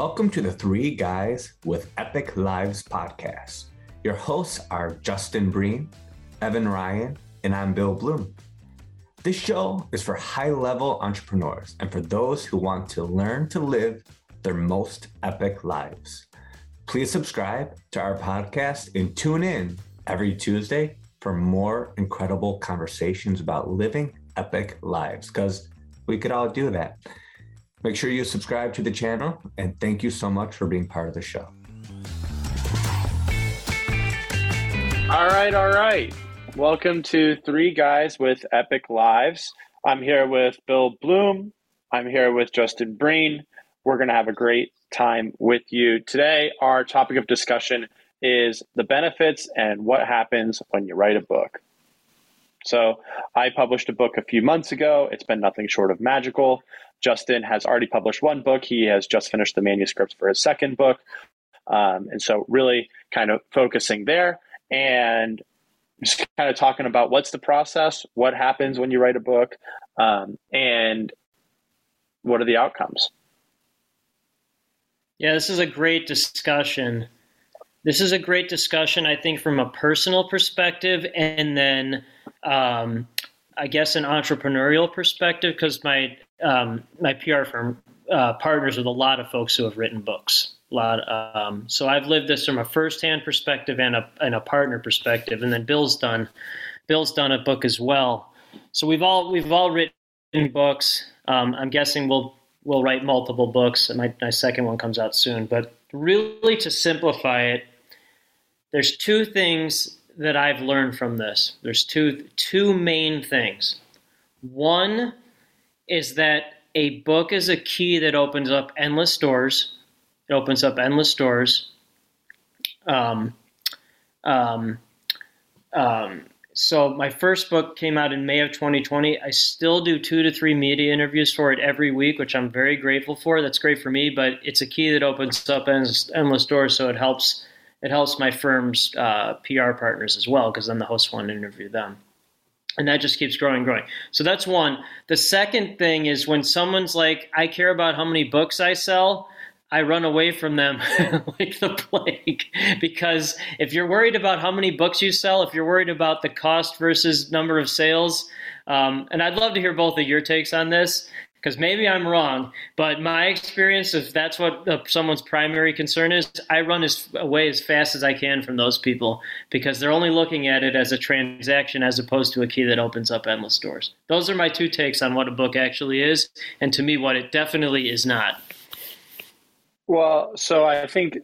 Welcome to the Three Guys with Epic Lives podcast. Your hosts are Justin Breen, Evan Ryan, and I'm Bill Bloom. This show is for high level entrepreneurs and for those who want to learn to live their most epic lives. Please subscribe to our podcast and tune in every Tuesday for more incredible conversations about living epic lives because we could all do that. Make sure you subscribe to the channel and thank you so much for being part of the show. All right, all right. Welcome to Three Guys with Epic Lives. I'm here with Bill Bloom. I'm here with Justin Breen. We're going to have a great time with you. Today, our topic of discussion is the benefits and what happens when you write a book. So, I published a book a few months ago. It's been nothing short of magical. Justin has already published one book. He has just finished the manuscript for his second book. Um, and so, really kind of focusing there and just kind of talking about what's the process, what happens when you write a book, um, and what are the outcomes. Yeah, this is a great discussion. This is a great discussion, I think, from a personal perspective, and then um, I guess an entrepreneurial perspective, because my um, my PR firm uh, partners with a lot of folks who have written books. A lot. Um, so I've lived this from a firsthand perspective and a and a partner perspective, and then Bill's done. Bill's done a book as well. So we've all we've all written books. Um, I'm guessing we'll we'll write multiple books. My my second one comes out soon. But really, to simplify it, there's two things that I've learned from this. There's two two main things. One is that a book is a key that opens up endless doors. It opens up endless doors. Um, um, um, so my first book came out in May of 2020. I still do two to three media interviews for it every week, which I'm very grateful for. That's great for me, but it's a key that opens up endless, endless doors. So it helps it helps my firm's uh, PR partners as well because then the hosts want to interview them. And that just keeps growing growing. So that's one. The second thing is when someone's like i care about how many books i sell i run away from them like the plague. Because if you're worried about how many books you sell if you're worried about the cost versus number of sales um, and i'd love to hear both of your takes on this because maybe I'm wrong, but my experience, if that's what uh, someone's primary concern is, I run as away as fast as I can from those people because they're only looking at it as a transaction as opposed to a key that opens up endless doors. Those are my two takes on what a book actually is, and to me, what it definitely is not. Well, so I think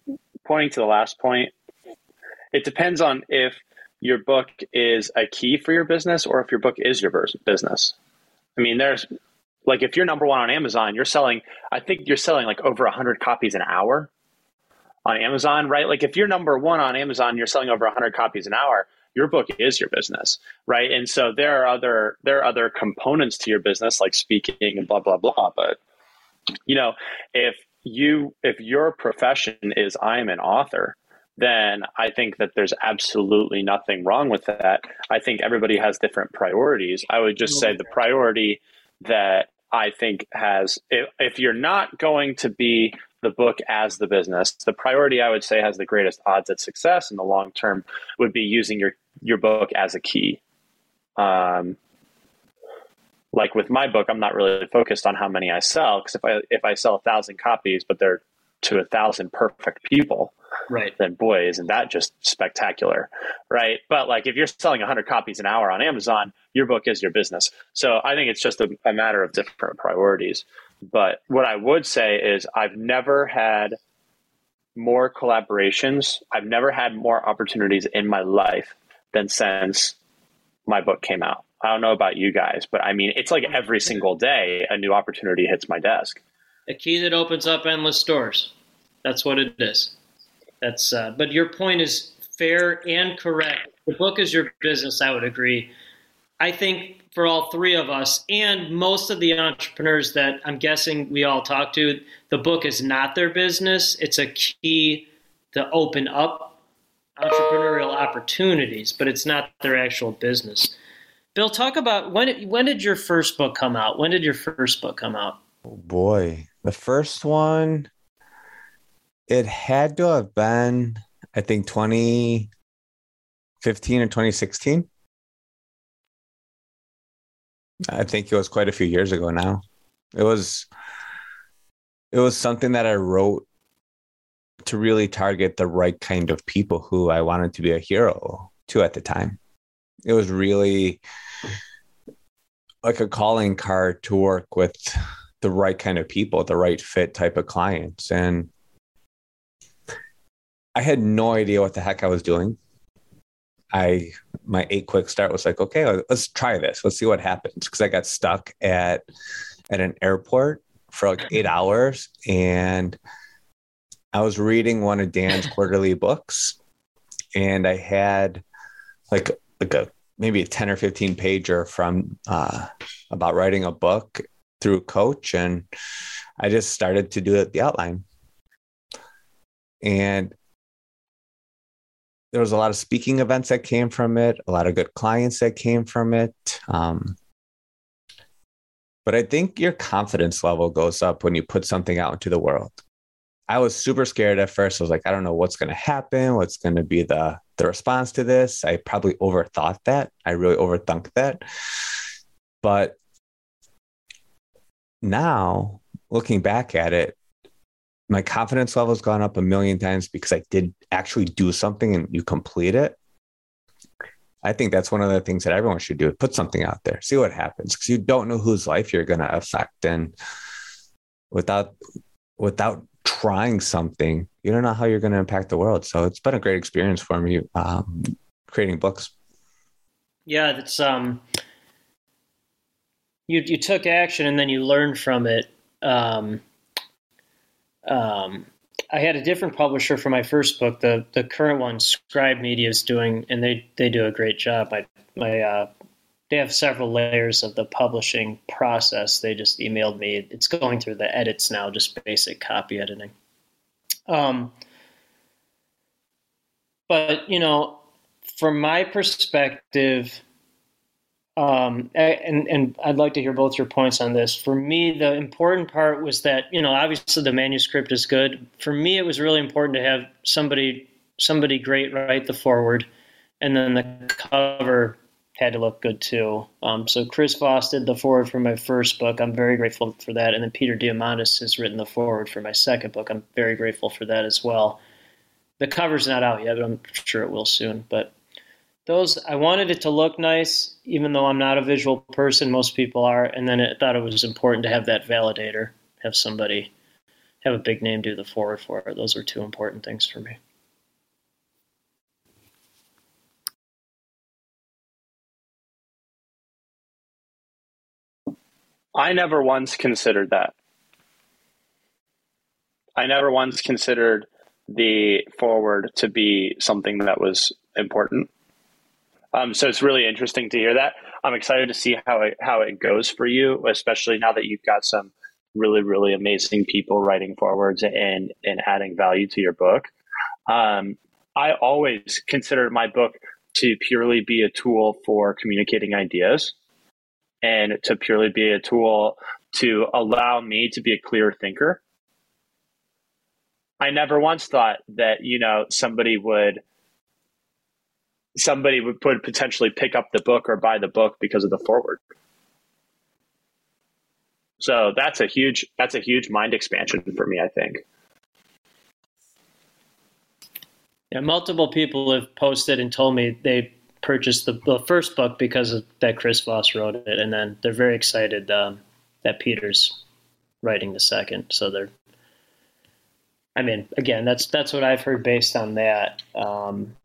pointing to the last point, it depends on if your book is a key for your business or if your book is your business. I mean, there's like if you're number one on Amazon, you're selling, I think you're selling like over 100 copies an hour on Amazon, right? Like if you're number one on Amazon, you're selling over 100 copies an hour, your book is your business, right? And so there are other there are other components to your business like speaking and blah blah blah, but you know, if you if your profession is I'm an author, then I think that there's absolutely nothing wrong with that. I think everybody has different priorities. I would just say the priority that I think has, if, if you're not going to be the book as the business, the priority I would say has the greatest odds at success in the long term would be using your, your book as a key. Um, like with my book, I'm not really focused on how many I sell because if I if I sell a thousand copies, but they're to a thousand perfect people, right? Then boy, isn't that just spectacular, right? But like if you're selling 100 copies an hour on Amazon, your book is your business. So I think it's just a, a matter of different priorities. But what I would say is I've never had more collaborations. I've never had more opportunities in my life than since my book came out. I don't know about you guys, but I mean, it's like every single day a new opportunity hits my desk. A key that opens up endless doors. That's what it is. That's uh, but your point is fair and correct. The book is your business. I would agree. I think for all three of us and most of the entrepreneurs that I'm guessing we all talk to, the book is not their business. It's a key to open up entrepreneurial opportunities, but it's not their actual business. Bill, talk about when when did your first book come out? When did your first book come out? Oh boy, the first one it had to have been, I think, 2015 or 2016. I think it was quite a few years ago now. It was it was something that I wrote to really target the right kind of people who I wanted to be a hero to at the time. It was really like a calling card to work with the right kind of people, the right fit type of clients. And I had no idea what the heck I was doing. I my eight quick start was like, okay, let's try this. Let's see what happens. Because I got stuck at at an airport for like eight hours, and I was reading one of Dan's quarterly books, and I had like like a maybe a ten or fifteen pager from uh, about writing a book through coach, and I just started to do the outline, and there was a lot of speaking events that came from it, a lot of good clients that came from it. Um, but I think your confidence level goes up when you put something out into the world. I was super scared at first. I was like, I don't know what's going to happen. What's going to be the the response to this? I probably overthought that. I really overthunk that. But now, looking back at it, my confidence level has gone up a million times because I did actually do something and you complete it. I think that's one of the things that everyone should do. Put something out there, see what happens, because you don't know whose life you're going to affect, and without without trying something, you don't know how you're going to impact the world. So it's been a great experience for me um, creating books. Yeah, that's um, you you took action and then you learned from it. Um, um, I had a different publisher for my first book. The the current one, Scribe Media, is doing, and they they do a great job. My my uh, they have several layers of the publishing process. They just emailed me. It's going through the edits now, just basic copy editing. Um, but you know, from my perspective, um, and and I'd like to hear both your points on this. For me, the important part was that you know obviously the manuscript is good. For me, it was really important to have somebody somebody great write the foreword, and then the cover had to look good too. Um, so Chris Voss did the foreword for my first book. I'm very grateful for that, and then Peter Diamandis has written the foreword for my second book. I'm very grateful for that as well. The cover's not out yet, but I'm sure it will soon. But those I wanted it to look nice, even though I'm not a visual person. Most people are, and then I thought it was important to have that validator, have somebody, have a big name do the foreword for it. Those were two important things for me. I never once considered that. I never once considered the foreword to be something that was important. Um, so it's really interesting to hear that. I'm excited to see how it how it goes for you, especially now that you've got some really really amazing people writing forewords and and adding value to your book. Um, I always consider my book to purely be a tool for communicating ideas and to purely be a tool to allow me to be a clear thinker. I never once thought that, you know, somebody would somebody would potentially pick up the book or buy the book because of the foreword. So that's a huge that's a huge mind expansion for me, I think. Yeah, multiple people have posted and told me they purchased the, the first book because of that Chris Voss wrote it, and then they're very excited um, that Peter's writing the second. So they're, I mean, again, that's that's what I've heard based on that. Um,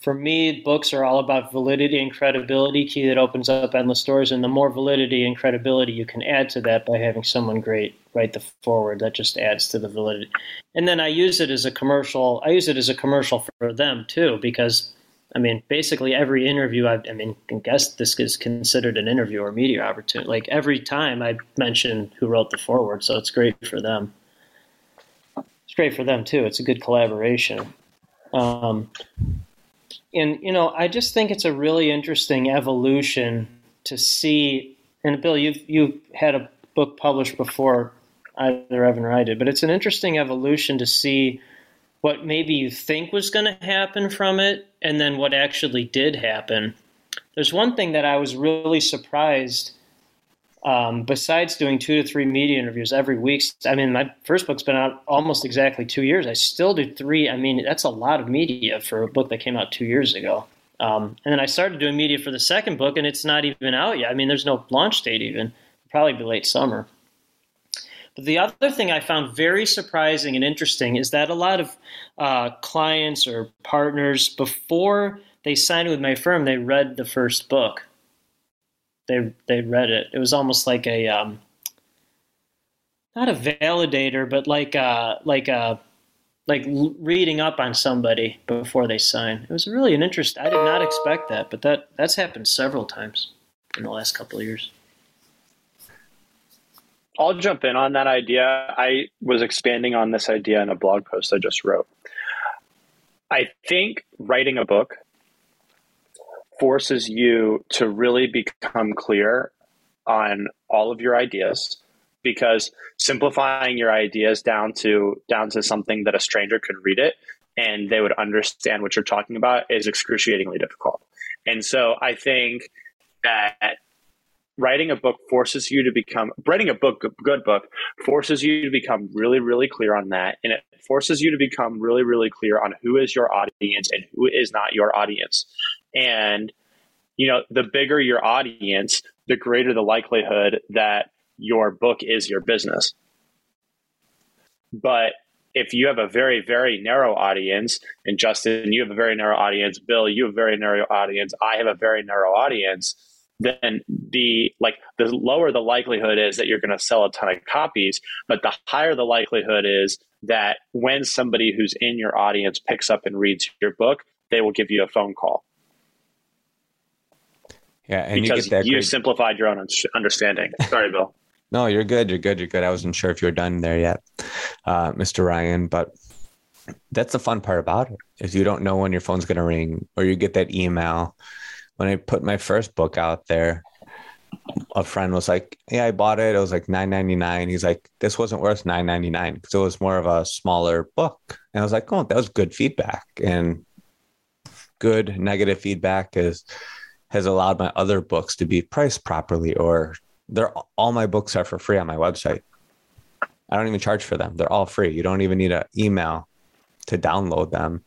for me, books are all about validity and credibility, key that opens up endless doors. And the more validity and credibility you can add to that by having someone great write the foreword, that just adds to the validity. And then I use it as a commercial. I use it as a commercial for them too, because I mean, basically every interview I've, I mean, I guess this is considered an interview or media opportunity. Like every time I mention who wrote the foreword, so it's great for them. It's great for them too. It's a good collaboration. Um, and you know, I just think it's a really interesting evolution to see. And Bill, you've you've had a book published before either Evan or I did. But it's an interesting evolution to see what maybe you think was going to happen from it and then what actually did happen. There's one thing that I was really surprised. Um, besides doing two to three media interviews every week, I mean, my first book's been out almost exactly two years. I still do three. I mean, that's a lot of media for a book that came out two years ago. Um, and then I started doing media for the second book, and it's not even out yet. I mean, there's no launch date even. Probably be late summer. But the other thing I found very surprising and interesting is that a lot of uh, clients or partners, before they signed with my firm, they read the first book. They they read it. It was almost like a um, not a validator, but like a, like a like reading up on somebody before they sign. It was really an interest. I did not expect that, but that that's happened several times in the last couple of years. I'll jump in on that idea. I was expanding on this idea in a blog post I just wrote. I think writing a book forces you to really become clear on all of your ideas because simplifying your ideas down to down to something that a stranger could read it and they would understand what you're talking about is excruciatingly difficult. And so I think that writing a book forces you to become writing a book good book forces you to become really really clear on that and it forces you to become really really clear on who is your audience and who is not your audience and you know the bigger your audience the greater the likelihood that your book is your business. But if you have a very very narrow audience and justin you have a very narrow audience bill you have a very narrow audience i have a very narrow audience then the like the lower the likelihood is that you're going to sell a ton of copies but the higher the likelihood is that when somebody who's in your audience picks up and reads your book they will give you a phone call yeah and because you, you great... simplified your own understanding sorry bill no you're good you're good you're good i wasn't sure if you were done there yet uh, mr ryan but that's the fun part about it is you don't know when your phone's going to ring or you get that email when I put my first book out there, a friend was like, "Yeah, I bought it. It was like nine ninety nine. He's like, "This wasn't worth nine ninety nine because it was more of a smaller book." And I was like, "Oh, that was good feedback." And good negative feedback is has allowed my other books to be priced properly, or they're all my books are for free on my website. I don't even charge for them; they're all free. You don't even need an email to download them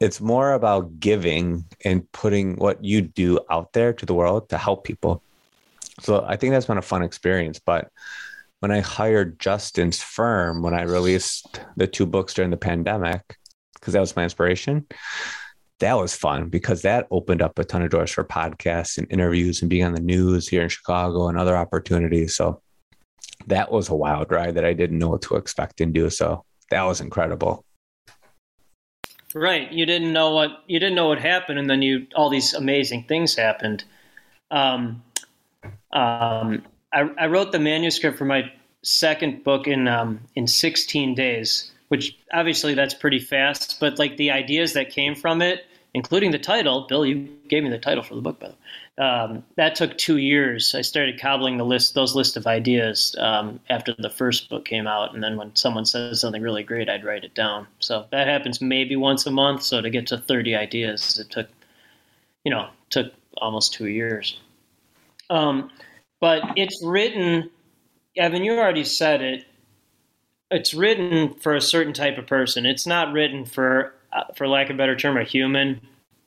it's more about giving and putting what you do out there to the world to help people. So I think that's been a fun experience. But when I hired Justin's firm, when I released the two books during the pandemic, because that was my inspiration, that was fun because that opened up a ton of doors for podcasts and interviews and being on the news here in Chicago and other opportunities. So that was a wild ride that I didn't know what to expect and do. So that was incredible. Right. You didn't know what you didn't know what happened, and then you all these amazing things happened. Um, um, I, I wrote the manuscript for my second book in um, in 16 days, which obviously that's pretty fast. But like the ideas that came from it, including the title, Bill, you gave me the title for the book, by the way um, that took two years. I started cobbling the list, those list of ideas um, after the first book came out, and then when someone says something really great, I'd write it down. So that happens maybe once a month. So to get to thirty ideas, it took, you know, took almost two years. Um, but it's written, Evan. You already said it. It's written for a certain type of person. It's not written for, for lack of a better term, a human.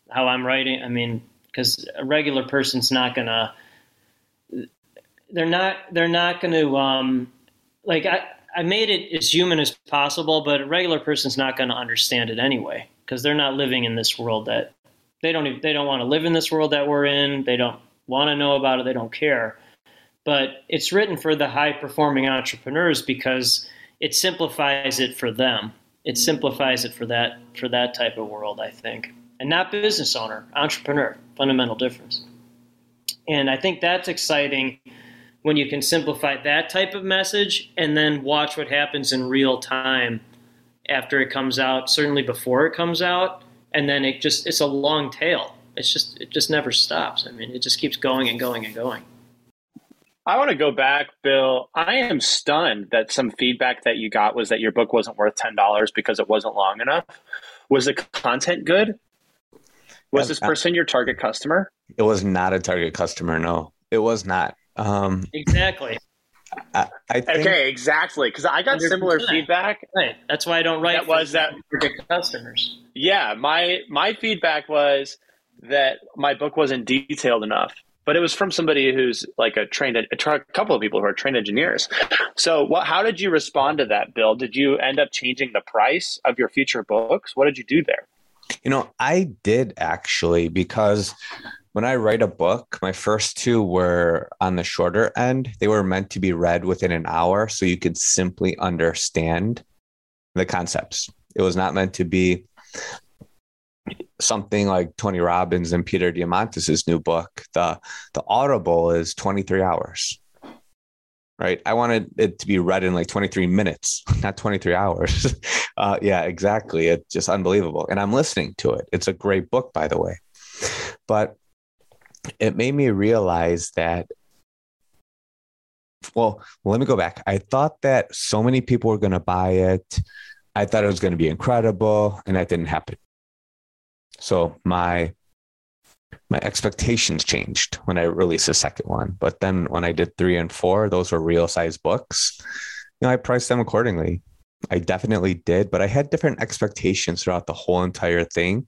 How I'm writing. I mean, because a regular person's not gonna they're not they're not to um, like I, I made it as human as possible but a regular person's not to understand it anyway because they're not living in this world that they don't even, they don't want to live in this world that we're in they don't want to know about it they don't care but it's written for the high performing entrepreneurs because it simplifies it for them it simplifies it for that for that type of world i think and not business owner, entrepreneur. Fundamental difference. And I think that's exciting when you can simplify that type of message and then watch what happens in real time after it comes out, certainly before it comes out, and then it just it's a long tail. It's just it just never stops. I mean, it just keeps going and going and going. I want to go back, Bill. I am stunned that some feedback that you got was that your book wasn't worth ten dollars because it wasn't long enough. Was the content good? Was this person your target customer? It was not a target customer. No, it was not. Um, exactly. I, I think, okay, exactly. Because I got similar feedback. Right. That's why I don't write. That was that target customers. Yeah, my my feedback was that my book wasn't detailed enough but it was from somebody who's like a trained a couple of people who are trained engineers. So what how did you respond to that bill? Did you end up changing the price of your future books? What did you do there? You know i did actually because when i write a book my first two were on the shorter end. They were meant to be read within an hour so you could simply understand the concepts. It was not meant to be something like Tony Robbins and Peter Diamandis' new book, the the Audible is 23 hours. Right. I wanted it to be read in like 23 minutes, not 23 hours. uh, yeah, exactly. It's just unbelievable. And I'm listening to it. It's a great book, by the way. But it made me realize that well, let me go back. I thought that so many people were going to buy it. I thought it was going to be incredible, and that didn't happen. So my my expectations changed when I released the second one. But then when I did three and four, those were real size books. You know, I priced them accordingly. I definitely did, but I had different expectations throughout the whole entire thing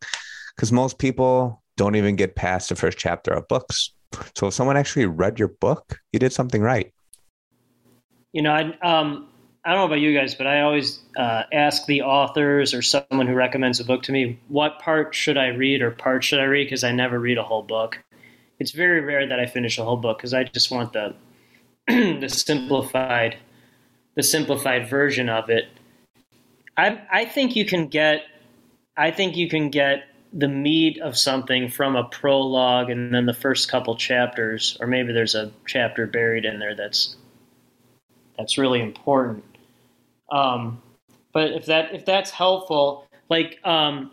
because most people don't even get past the first chapter of books. So if someone actually read your book, you did something right. You know, I um I don't know about you guys, but I always uh, ask the authors or someone who recommends a book to me, what part should I read or part should I read? Because I never read a whole book. It's very rare that I finish a whole book because I just want the the simplified the simplified version of it. I I think you can get I think you can get the meat of something from a prologue and then the first couple chapters, or maybe there's a chapter buried in there that's that's really important. Um, but if that if that's helpful, like um,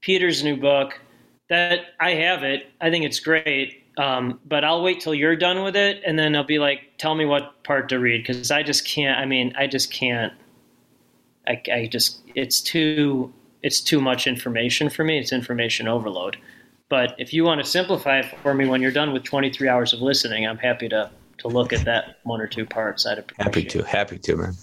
Peter's new book, that I have it. I think it's great. Um, but I'll wait till you're done with it, and then I'll be like, tell me what part to read because I just can't. I mean, I just can't. I, I just it's too it's too much information for me. It's information overload. But if you want to simplify it for me when you're done with 23 hours of listening, I'm happy to to look at that one or two parts. I'd appreciate. Happy to, happy to, man.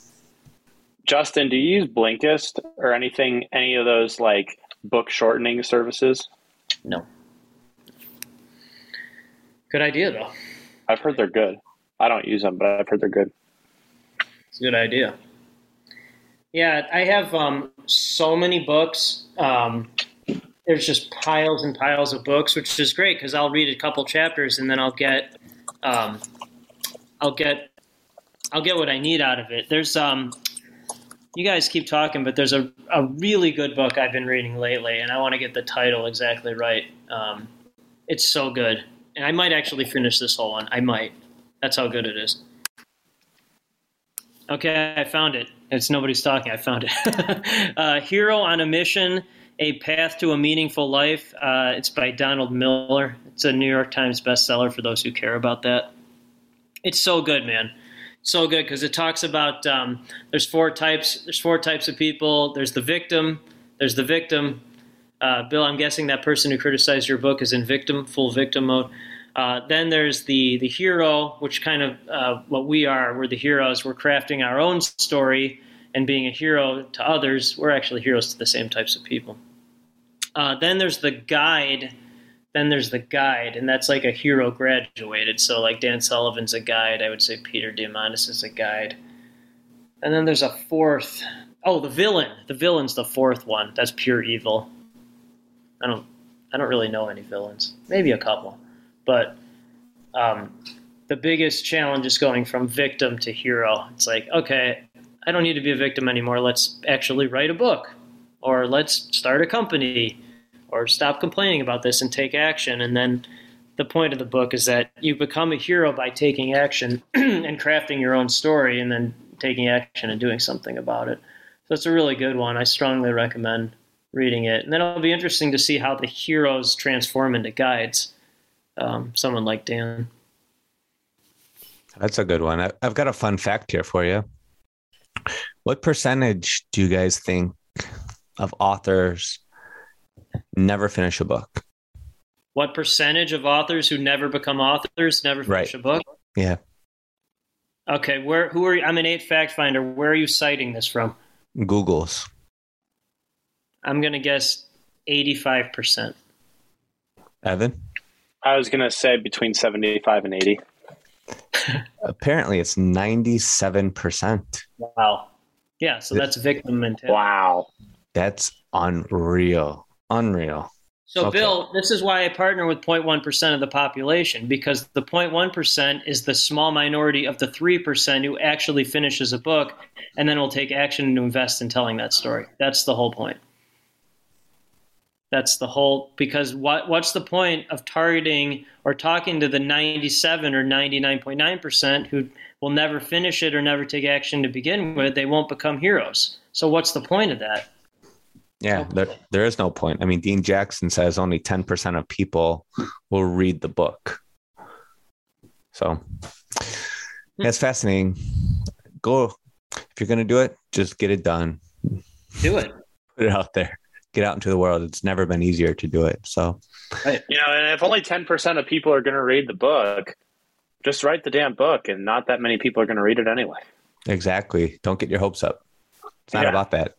Justin, do you use Blinkist or anything, any of those like book shortening services? No. Good idea, though. I've heard they're good. I don't use them, but I've heard they're good. It's a good idea. Yeah, I have um, so many books. Um, there's just piles and piles of books, which is great because I'll read a couple chapters and then I'll get, um, I'll get, I'll get what I need out of it. There's um, you guys keep talking, but there's a, a really good book I've been reading lately, and I want to get the title exactly right. Um, it's so good. And I might actually finish this whole one. I might. That's how good it is. Okay, I found it. It's nobody's talking. I found it. uh, Hero on a Mission A Path to a Meaningful Life. Uh, it's by Donald Miller. It's a New York Times bestseller for those who care about that. It's so good, man so good because it talks about um, there's four types there's four types of people. There's the victim there's the victim. Uh, bill i'm guessing that person who criticized your book is in victim full victim mode. Uh, then there's the the hero which kind of uh, what we are. We're the heroes. We're crafting our own story and being a hero to others. We're actually heroes to the same types of people. Uh, then there's the guide then there's the guide, and that's like a hero graduated. So like Dan Sullivan's a guide. I would say Peter Diamandis is a guide. And then there's a fourth. Oh, the villain. The villain's the fourth one. That's pure evil. I don't. I don't really know any villains. Maybe a couple, but um, the biggest challenge is going from victim to hero. It's like, okay, I don't need to be a victim anymore. Let's actually write a book, or let's start a company, or stop complaining about this and take action. And then the point of the book is that you become a hero by taking action and crafting your own story and then taking action and doing something about it. So it's a really good one. I strongly recommend reading it. And then it'll be interesting to see how the heroes transform into guides. Um, someone like Dan. That's a good one. I've got a fun fact here for you. What percentage do you guys think of authors never finish a book? What percentage of authors who never become authors never finish Right. a book? Yeah. Okay, where who are you? I'm an eight fact finder. Where are you citing this from? Google's. I'm gonna guess 85 percent. Evan? I was gonna say between seventy-five and eighty. Apparently it's 97%. Wow. Yeah, so that's victim mentality. Wow. That's unreal. Unreal. So, Okay. Bill, this is why I partner with 0.1% of the population because the 0.1% is the small minority of the 3% who actually finishes a book and then will take action to invest in telling that story. That's the whole point. That's the whole because what what's the point of targeting or talking to the 97 or 99.9% who will never finish it or never take action to begin with? They won't become heroes. So what's the point of that? Yeah, there, there is no point. I mean, Dean Jackson says only 10% of people will read the book. So hmm. that's fascinating. Go, if you're going to do it, just get it done. Do it. Put it out there. Get out into the world. It's never been easier to do it. So, You know, and if only ten percent of people are gonna read the book, just write the damn book, and not that many people are gonna read it anyway. exactly. Don't get your hopes up. It's not Yeah. about that.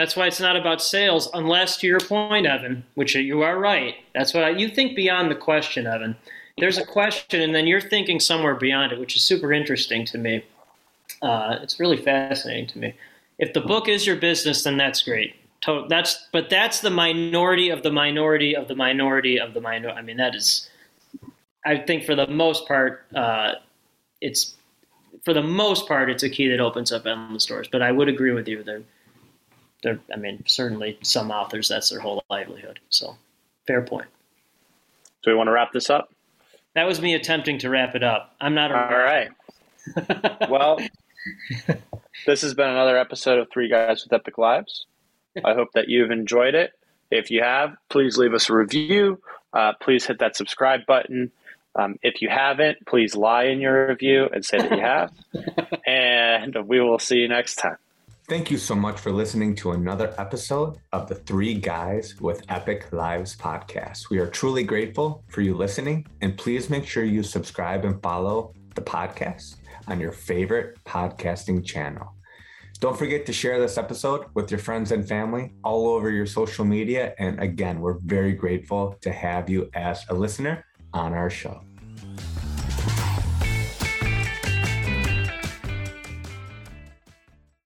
That's why it's not about sales, unless to your point, Evan, which you are right. That's what I, you think beyond the question, Evan. There's a question, and then you're thinking somewhere beyond it, which is super interesting to me. Uh, it's really fascinating to me. If the book is your business, then that's great. To- That's but that's the minority of the minority of the minority of the minority. I mean, that is. I think for the most part, uh, it's for the most part, it's a key that opens up endless doors. But I would agree with you there there I mean, certainly some authors that's their whole livelihood. So fair point. Do we want to wrap this up? That was me attempting to wrap it up. I'm not a All right. Well, this has been another episode of Three Guys with Epic Lives. I hope that you've enjoyed it. If you have, please leave us a review. Uh, please hit that subscribe button. Um, if you haven't, please lie in your review and say that you have. and we will see you next time. Thank you so much for listening to another episode of the Three Guys with Epic Lives podcast. We are truly grateful for you listening, and please make sure you subscribe and follow the podcast on your favorite podcasting channel. Don't forget to share this episode with your friends and family all over your social media. And again, we're very grateful to have you as a listener on our show.